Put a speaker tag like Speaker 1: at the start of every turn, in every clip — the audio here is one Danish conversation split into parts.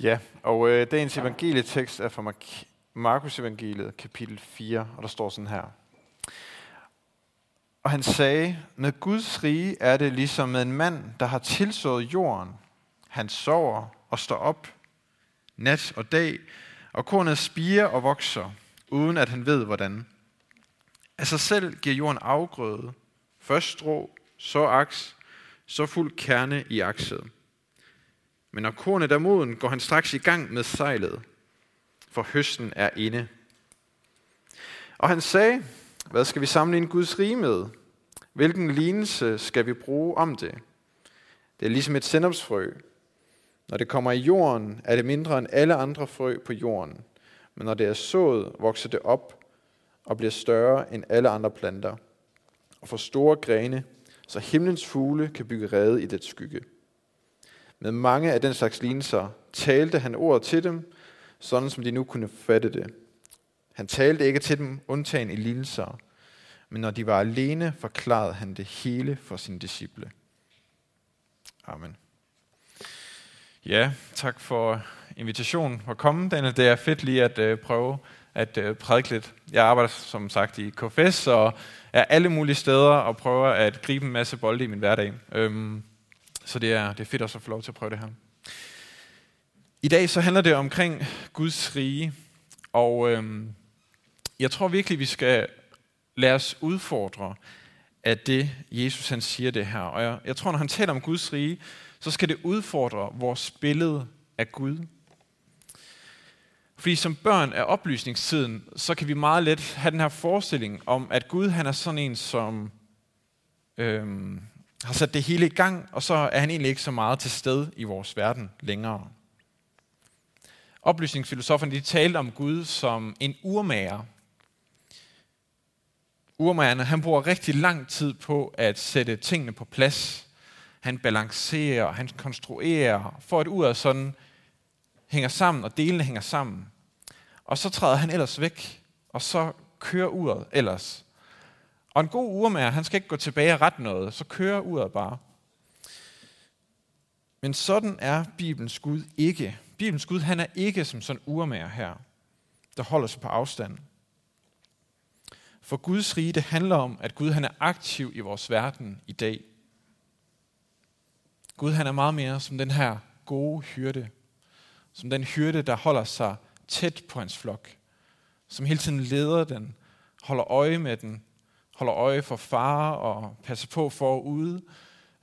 Speaker 1: Ja, og øh, dagens evangelietekst er fra Mark- Markus evangeliet, kapitel 4, og der står sådan her. Og han sagde, med Guds rige er det ligesom med en mand, der har tilsået jorden. Han sover og står op nat og dag, og kornet spiger og vokser, uden at han ved hvordan. Af sig selv giver jorden afgrøde, først strå, så aks, så fuld kerne i akset. Men når kornet er moden, går han straks i gang med sejlet, for høsten er inde. Og han sagde, hvad skal vi sammenligne Guds rige med? Hvilken lignelse skal vi bruge om det? Det er ligesom et sennepsfrø. Når det kommer i jorden, er det mindre end alle andre frø på jorden. Men når det er sået, vokser det op og bliver større end alle andre planter. Og får store grene, så himlens fugle kan bygge rede i det skygge. Med mange af den slags lignelser talte han ord til dem, sådan som de nu kunne fatte det. Han talte ikke til dem undtagen i lignelser, men når de var alene, forklarede han det hele for sine disciple. Amen. Ja, tak for invitationen for at komme, Daniel. Det er fedt lige at øh, prøve at øh, prædike lidt. Jeg arbejder som sagt i KFS og er alle mulige steder og prøver at gribe en masse bolde i min hverdag. Øhm, så det er, det er fedt også at få lov til at prøve det her. I dag så handler det omkring Guds rige, og øhm, jeg tror virkelig, vi skal lade os udfordre af det, Jesus han siger det her. Og jeg, jeg tror, når han taler om Guds rige, så skal det udfordre vores billede af Gud. Fordi som børn af oplysningstiden, så kan vi meget let have den her forestilling om, at Gud han er sådan en, som øhm, har sat det hele i gang, og så er han egentlig ikke så meget til stede i vores verden længere. Oplysningsfilosoferne de talte om Gud som en urmager. Urmageren han bruger rigtig lang tid på at sætte tingene på plads. Han balancerer, han konstruerer, for at uret sådan hænger sammen, og delene hænger sammen. Og så træder han ellers væk, og så kører uret ellers. Og en god urmager, han skal ikke gå tilbage og rette noget, så kører uret bare. Men sådan er Bibelens Gud ikke. Bibelens Gud, han er ikke som sådan urmager her, der holder sig på afstand. For Guds rige, det handler om, at Gud han er aktiv i vores verden i dag. Gud han er meget mere som den her gode hyrde. Som den hyrde, der holder sig tæt på hans flok. Som hele tiden leder den, holder øje med den, holder øje for far og passer på forude.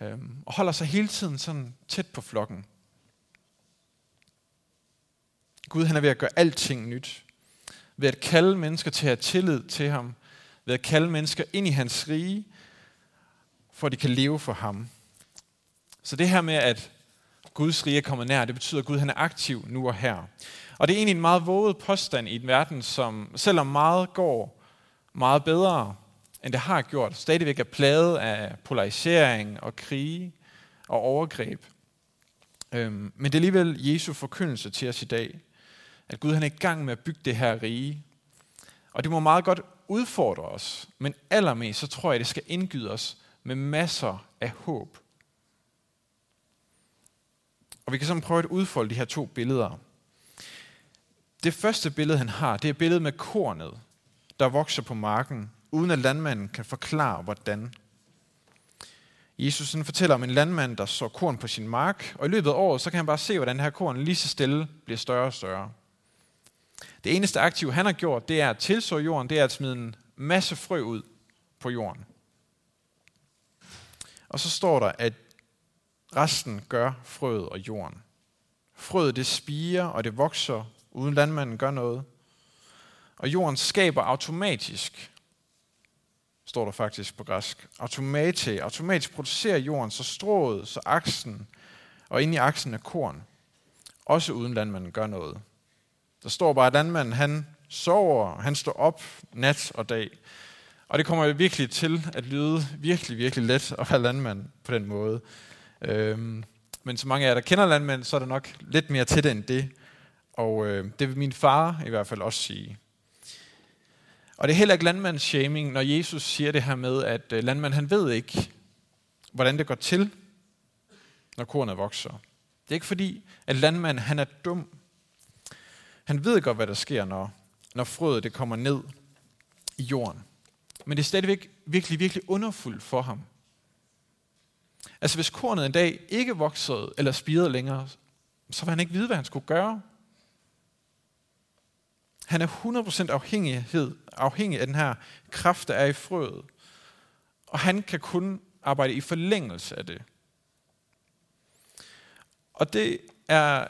Speaker 1: øh, og holder sig hele tiden sådan tæt på flokken. Gud han er ved at gøre alting nyt. Ved at kalde mennesker til at have tillid til ham. Ved at kalde mennesker ind i hans rige, for at de kan leve for ham. Så det her med, at Guds rige kommer nær, det betyder, at Gud han er aktiv nu og her. Og det er egentlig en meget våget påstand i en verden, som selvom meget går meget bedre, end det har gjort, stadigvæk er plaget af polarisering og krige og overgreb. Øhm, men det er alligevel Jesu forkyndelse til os i dag, at Gud han er i gang med at bygge det her rige. Og det må meget godt udfordre os, men allermest så tror jeg, det skal indgyde os med masser af håb. Og vi kan så prøve at udfolde de her to billeder. Det første billede, han har, det er billedet med kornet, der vokser på marken, uden at landmanden kan forklare, hvordan. Jesus fortæller om en landmand, der så korn på sin mark, og i løbet af året, så kan han bare se, hvordan det her korn lige så stille bliver større og større. Det eneste aktiv, han har gjort, det er at tilså jorden, det er at smide en masse frø ud på jorden. Og så står der, at resten gør frøet og jorden. Frøet det spiger, og det vokser, uden landmanden gør noget. Og jorden skaber automatisk, står der faktisk på græsk, automate, automatisk producerer jorden så strået, så aksen, og inde i aksen er korn. Også uden landmanden gør noget. Der står bare, at landmanden han sover, han står op nat og dag. Og det kommer virkelig til at lyde virkelig, virkelig let at være landmand på den måde. Øhm, men så mange af jer, der kender landmænd, så er der nok lidt mere til det end det. Og øh, det vil min far i hvert fald også sige. Og det er heller ikke landmandsshaming, når Jesus siger det her med, at øh, landmand landmanden han ved ikke, hvordan det går til, når kornet vokser. Det er ikke fordi, at landmanden han er dum. Han ved godt, hvad der sker, når, når frøet det kommer ned i jorden. Men det er stadigvæk virkelig, virkelig underfuldt for ham. Altså hvis kornet en dag ikke voksede eller spirede længere, så ville han ikke vide, hvad han skulle gøre. Han er 100% afhængighed, afhængig af den her kraft, der er i frøet. Og han kan kun arbejde i forlængelse af det. Og det er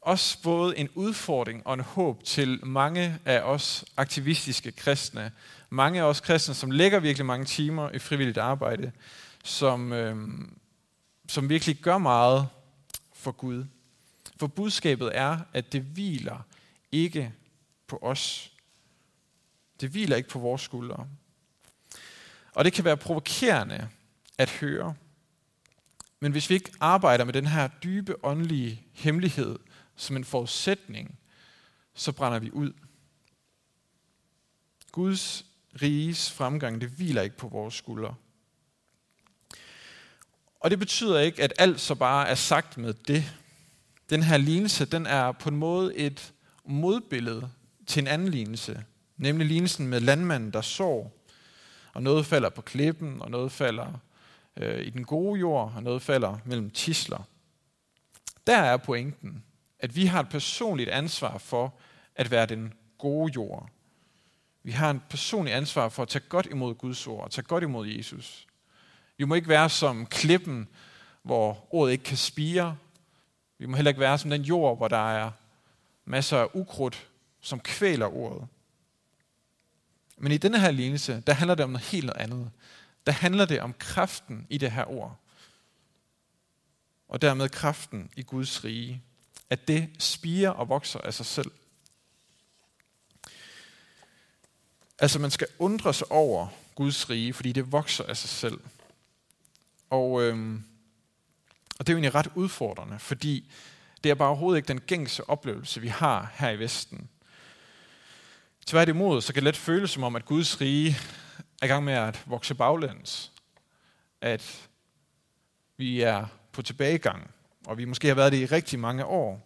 Speaker 1: også både en udfordring og en håb til mange af os aktivistiske kristne. Mange af os kristne, som lægger virkelig mange timer i frivilligt arbejde, som, øh, som virkelig gør meget for Gud. For budskabet er, at det hviler ikke på os. Det hviler ikke på vores skuldre. Og det kan være provokerende at høre. Men hvis vi ikke arbejder med den her dybe åndelige hemmelighed som en forudsætning, så brænder vi ud. Guds riges fremgang, det hviler ikke på vores skuldre. Og det betyder ikke, at alt så bare er sagt med det. Den her lignelse, den er på en måde et modbillede til en anden lignelse, nemlig lignelsen med landmanden, der sår, og noget falder på klippen, og noget falder øh, i den gode jord, og noget falder mellem tisler. Der er pointen, at vi har et personligt ansvar for at være den gode jord. Vi har et personligt ansvar for at tage godt imod Guds ord, og tage godt imod Jesus. Vi må ikke være som klippen, hvor ordet ikke kan spire. Vi må heller ikke være som den jord, hvor der er masser af ukrudt, som kvæler ordet. Men i denne her lignelse, der handler det om noget helt andet. Der handler det om kraften i det her ord. Og dermed kraften i Guds rige. At det spiger og vokser af sig selv. Altså man skal undre sig over Guds rige, fordi det vokser af sig selv. Og, øhm, og det er jo egentlig ret udfordrende, fordi det er bare overhovedet ikke den gængse oplevelse, vi har her i Vesten. Tværtimod, så kan det let føles som om, at Guds rige er i gang med at vokse baglæns. At vi er på tilbagegang, og vi måske har været det i rigtig mange år.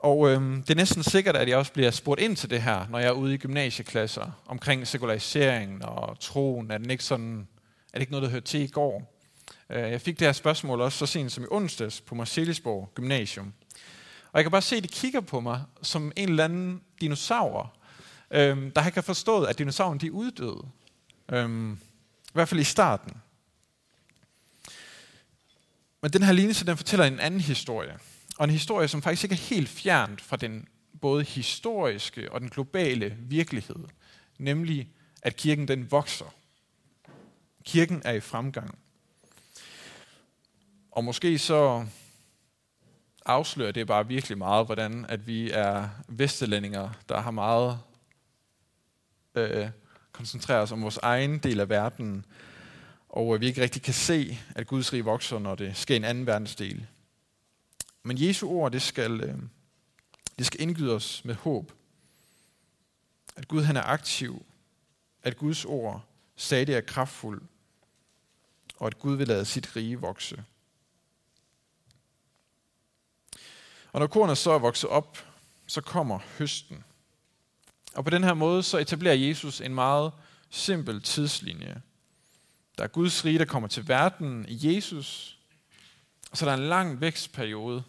Speaker 1: Og øhm, det er næsten sikkert, at jeg også bliver spurgt ind til det her, når jeg er ude i gymnasieklasser, omkring sekulariseringen og troen. Er, den ikke sådan, er det ikke noget, der hørte til i går? Øh, jeg fik det her spørgsmål også så sent som i onsdags på Marcellisborg Gymnasium. Og jeg kan bare se, at de kigger på mig som en eller anden dinosaur, øhm, der har forstået, at dinosaurerne de er uddøde. Øhm, I hvert fald i starten. Men den her lignelse, den fortæller en anden historie. Og en historie, som faktisk ikke er helt fjernt fra den både historiske og den globale virkelighed. Nemlig, at kirken den vokser. Kirken er i fremgang. Og måske så afslører det bare virkelig meget, hvordan at vi er vestlændinger, der har meget øh, koncentreret os om vores egen del af verden, og øh, vi ikke rigtig kan se, at Guds rige vokser, når det sker i en anden verdensdel. Men Jesu ord, det skal, øh, det skal indgyde os med håb. At Gud han er aktiv, at Guds ord stadig er kraftfuld, og at Gud vil lade sit rige vokse. Og når kornet så er vokset op, så kommer høsten. Og på den her måde så etablerer Jesus en meget simpel tidslinje. Der er Guds rige, der kommer til verden i Jesus, og så er der en lang vækstperiode,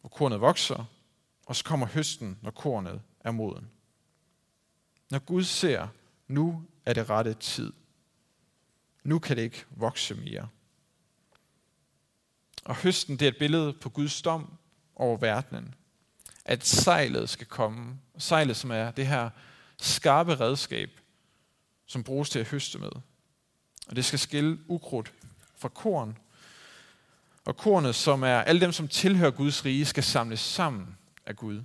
Speaker 1: hvor kornet vokser, og så kommer høsten, når kornet er moden. Når Gud ser, nu er det rette tid. Nu kan det ikke vokse mere. Og høsten det er et billede på Guds dom over verdenen. At sejlet skal komme. Sejlet, som er det her skarpe redskab, som bruges til at høste med. Og det skal skille ukrudt fra korn. Og kornet, som er alle dem, som tilhører Guds rige, skal samles sammen af Gud.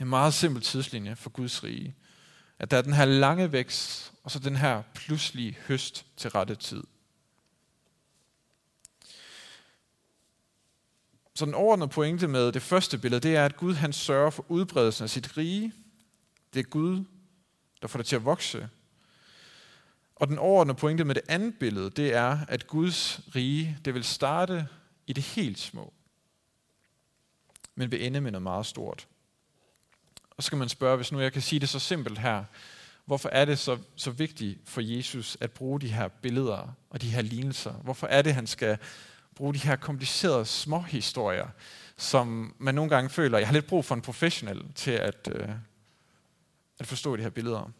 Speaker 1: En meget simpel tidslinje for Guds rige. At der er den her lange vækst, og så den her pludselige høst til rette tid. Så den overordnede pointe med det første billede, det er, at Gud han sørger for udbredelsen af sit rige. Det er Gud, der får det til at vokse. Og den overordnede pointe med det andet billede, det er, at Guds rige, det vil starte i det helt små, men vil ende med noget meget stort. Og så kan man spørge, hvis nu jeg kan sige det så simpelt her, hvorfor er det så, så vigtigt for Jesus at bruge de her billeder og de her lignelser? Hvorfor er det, han skal bruge de her komplicerede små historier, som man nogle gange føler, jeg har lidt brug for en professionel til at, øh, at forstå de her billeder.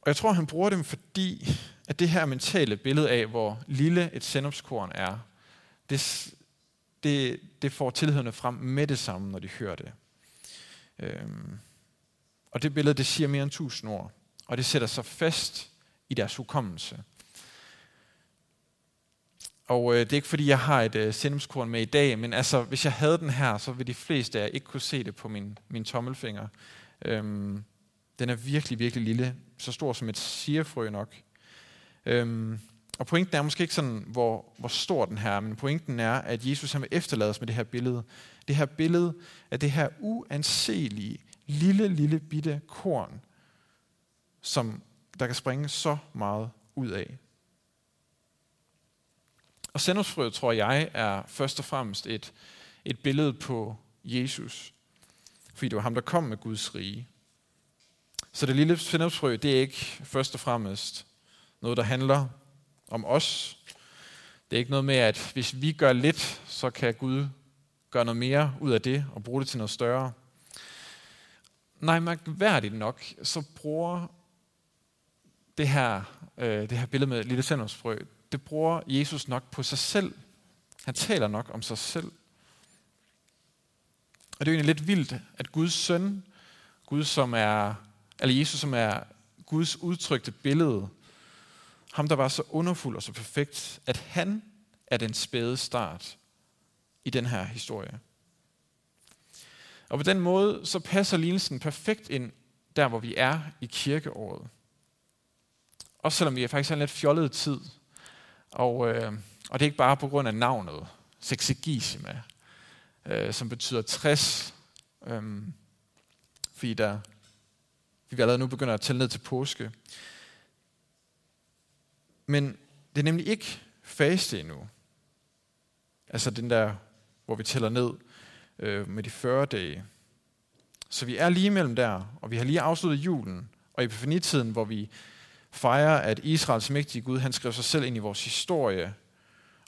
Speaker 1: Og jeg tror, han bruger dem, fordi at det her mentale billede af, hvor lille et sennepskorn er, det, det, det får tilhørende frem med det samme, når de hører det. Øhm, og det billede, det siger mere end tusind ord, og det sætter sig fast i deres hukommelse. Og øh, det er ikke fordi, jeg har et øh, sennepskorn med i dag, men altså, hvis jeg havde den her, så ville de fleste af jer ikke kunne se det på min, min tommelfinger. Øhm, den er virkelig, virkelig lille. Så stor som et sirefrø nok. Øhm, og pointen er måske ikke sådan, hvor, hvor stor den her men pointen er, at Jesus han vil os med det her billede. Det her billede af det her uanselige, lille, lille bitte korn, som der kan springe så meget ud af. Og sennepsfrøet, tror jeg, er først og fremmest et, et billede på Jesus. Fordi det var ham, der kom med Guds rige. Så det lille sennepsfrø, det er ikke først og fremmest noget, der handler om os. Det er ikke noget med, at hvis vi gør lidt, så kan Gud gøre noget mere ud af det og bruge det til noget større. Nej, mærkværdigt nok, så bruger det her, øh, det her billede med lille sennepsfrø, det bruger Jesus nok på sig selv. Han taler nok om sig selv. Og det er jo egentlig lidt vildt, at Guds søn, Gud som er, eller Jesus som er Guds udtrykte billede, ham der var så underfuld og så perfekt, at han er den spæde start i den her historie. Og på den måde, så passer lignelsen perfekt ind der, hvor vi er i kirkeåret. Også selvom vi er faktisk en lidt fjollet tid, og, øh, og det er ikke bare på grund af navnet, sexegisima, øh, som betyder 60, øh, fordi der, vi allerede nu begynder at tælle ned til påske. Men det er nemlig ikke faste endnu. Altså den der, hvor vi tæller ned øh, med de 40 dage. Så vi er lige mellem der, og vi har lige afsluttet julen, og epifanitiden, hvor vi fejrer, at Israels mægtige Gud, han skrev sig selv ind i vores historie,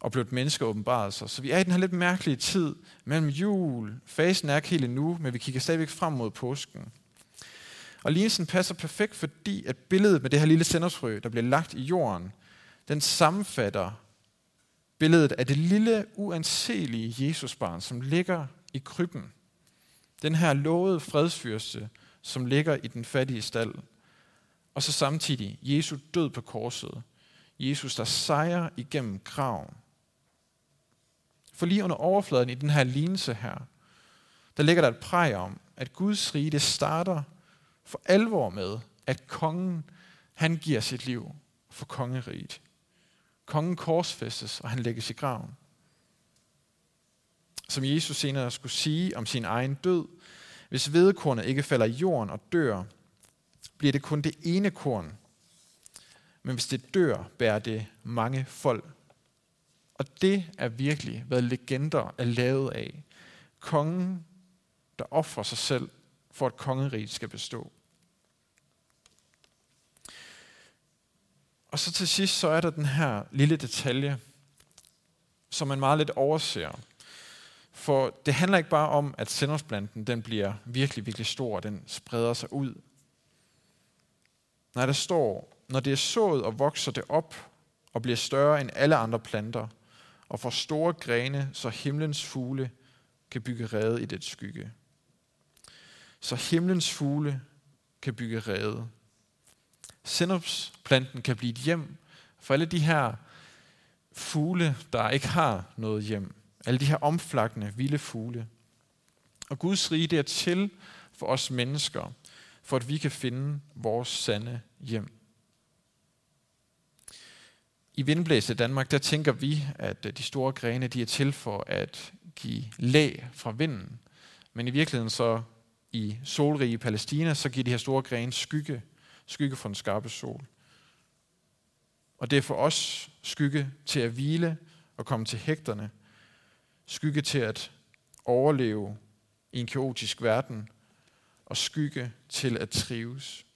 Speaker 1: og blev et menneske åbenbaret sig. Så vi er i den her lidt mærkelige tid mellem jul. Fasen er ikke helt endnu, men vi kigger stadigvæk frem mod påsken. Og lignelsen passer perfekt, fordi at billedet med det her lille sendersfrø, der bliver lagt i jorden, den sammenfatter billedet af det lille, uanselige Jesusbarn, som ligger i krybben. Den her lovede fredsfyrste, som ligger i den fattige stald. Og så samtidig Jesu død på korset. Jesus, der sejrer igennem graven. For lige under overfladen i den her lignelse her, der ligger der et præg om, at Guds rige det starter for alvor med, at kongen han giver sit liv for kongeriget. Kongen korsfæstes, og han lægges i graven. Som Jesus senere skulle sige om sin egen død, hvis vedkornet ikke falder i jorden og dør, bliver det kun det ene korn. Men hvis det dør, bærer det mange folk. Og det er virkelig, hvad legender er lavet af. Kongen, der offrer sig selv, for at kongeriget skal bestå. Og så til sidst, så er der den her lille detalje, som man meget lidt overser. For det handler ikke bare om, at sendersplanten den bliver virkelig, virkelig stor, og den spreder sig ud. Nej, der står, når det er sået og vokser det op og bliver større end alle andre planter, og får store grene, så himlens fugle kan bygge rede i det skygge. Så himlens fugle kan bygge rede. Sinopsplanten kan blive et hjem for alle de her fugle, der ikke har noget hjem. Alle de her omflakkende, vilde fugle. Og Guds rige det er til for os mennesker, for at vi kan finde vores sande hjem. I Vindblæse Danmark, der tænker vi, at øh, de store grene de er til for at give læ fra vinden. Men i virkeligheden så i solrige Palæstina, så giver de her store grene skygge, skygge for den skarpe sol. Og det er for os skygge til at hvile og komme til hægterne, skygge til at overleve i en kaotisk verden, og skygge til at trives.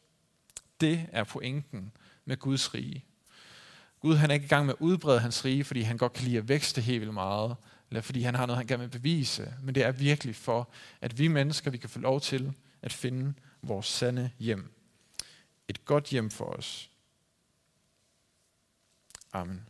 Speaker 1: Det er pointen med Guds rige. Gud han er ikke i gang med at udbrede hans rige, fordi han godt kan lide at vækste helt vildt meget, eller fordi han har noget, han gerne vil bevise, men det er virkelig for, at vi mennesker, vi kan få lov til at finde vores sande hjem. Et godt hjem for os. Amen.